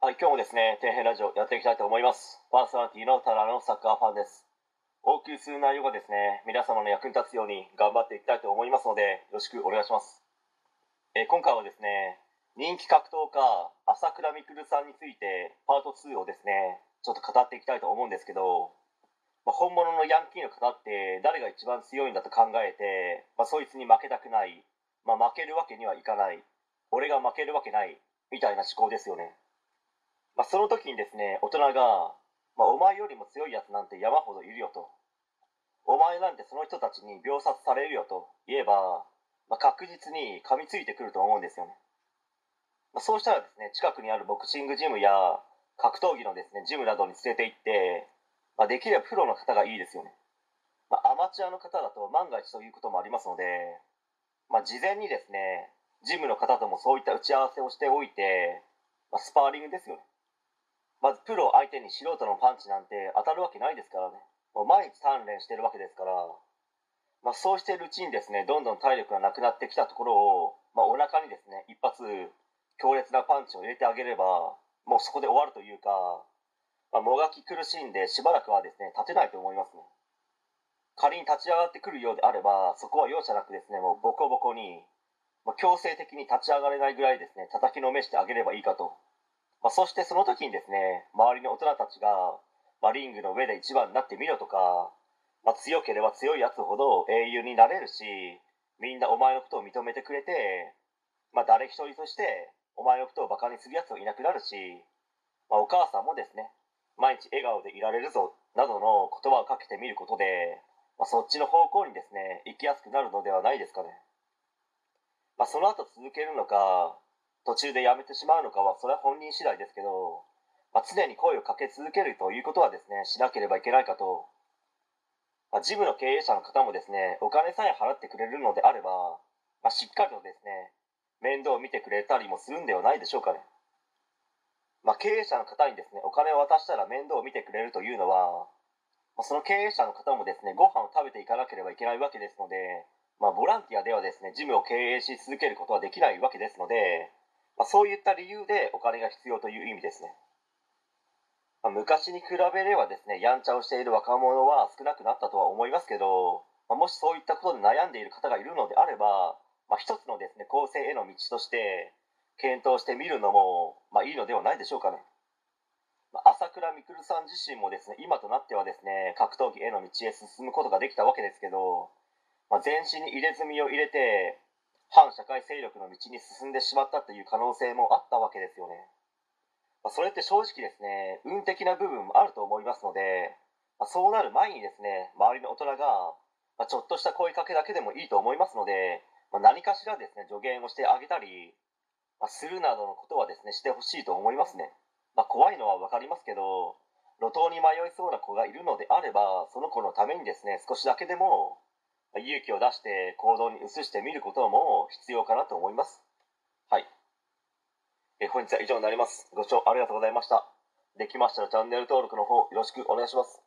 はい、今日もですね、底辺ラジオやっていきたいと思います。パーソナリティのタラのサッカーファンです。お送りする内容がですね、皆様の役に立つように頑張っていきたいと思いますので、よろしくお願いします。えー今回はですね、人気格闘家、朝倉未来さんについて、パート2をですね、ちょっと語っていきたいと思うんですけど、まあ、本物のヤンキーの方って誰が一番強いんだと考えて、まあ、そいつに負けたくない、まあ、負けるわけにはいかない、俺が負けるわけない、みたいな思考ですよね。その時にですね、大人が、まあ、お前よりも強いやつなんて山ほどいるよと。お前なんてその人たちに秒殺されるよと言えば、まあ、確実に噛みついてくると思うんですよね。まあ、そうしたらですね、近くにあるボクシングジムや格闘技のですね、ジムなどに連れて行って、まあ、できればプロの方がいいですよね。まあ、アマチュアの方だと万が一ということもありますので、まあ、事前にですね、ジムの方ともそういった打ち合わせをしておいて、まあ、スパーリングですよね。まずプロ相手に素人のパンチなんて当たるわけないですからね。もう毎日鍛錬してるわけですから、まあ、そうしているうちにですね、どんどん体力がなくなってきたところを、まあ、お腹にですね、一発強烈なパンチを入れてあげれば、もうそこで終わるというか、まあ、もがき苦しんでしばらくはですね、立てないと思いますね。仮に立ち上がってくるようであれば、そこは容赦なくですね、もうボコボコに、まあ、強制的に立ち上がれないぐらいですね、叩きのめしてあげればいいかと。まあ、そしてその時にですね、周りの大人たちが、まあ、リングの上で一番になってみろとか、まあ、強ければ強いやつほど英雄になれるし、みんなお前のことを認めてくれて、まあ、誰一人としてお前のことをバカにするやつはいなくなるし、まあ、お母さんもですね、毎日笑顔でいられるぞ、などの言葉をかけてみることで、まあ、そっちの方向にですね、生きやすくなるのではないですかね。まあ、その後続けるのか、途中でやめてしまうのかは、それは本人次第ですけど、まあ、常に声をかけ続けるということはですね、しなければいけないかと。まあ、ジムの経営者の方もですね、お金さえ払ってくれるのであれば、まあ、しっかりとですね、面倒を見てくれたりもするんではないでしょうかね。まあ、経営者の方にですね、お金を渡したら面倒を見てくれるというのは、まあ、その経営者の方もですね、ご飯を食べていかなければいけないわけですので、まあ、ボランティアではですね、ジムを経営し続けることはできないわけですので、まあ、そういった理由でお金が必要という意味ですね。まあ、昔に比べればですね、やんちゃをしている若者は少なくなったとは思いますけど、まあ、もしそういったことで悩んでいる方がいるのであれば、まあ、一つのですね、構成への道として、検討してみるのも、まあ、いいのではないでしょうかね。まあ、朝倉未来さん自身もですね、今となってはですね、格闘技への道へ進むことができたわけですけど、まあ、全身に入れ墨を入れて、反社会勢力の道に進んでしまったという可能性もあったわけですよね。ま、それって正直ですね、運的な部分もあると思いますので、ま、そうなる前にですね、周りの大人が、ま、ちょっとした声かけだけでもいいと思いますので、ま、何かしらですね、助言をしてあげたり、ま、するなどのことはですね、してほしいと思いますね。ま、怖いのは分かりますけど、路頭に迷いそうな子がいるのであれば、その子のためにですね、少しだけでも、勇気を出して行動に移してみることも必要かなと思います。はい。え本日は以上になります。ご視聴ありがとうございました。できましたらチャンネル登録の方よろしくお願いします。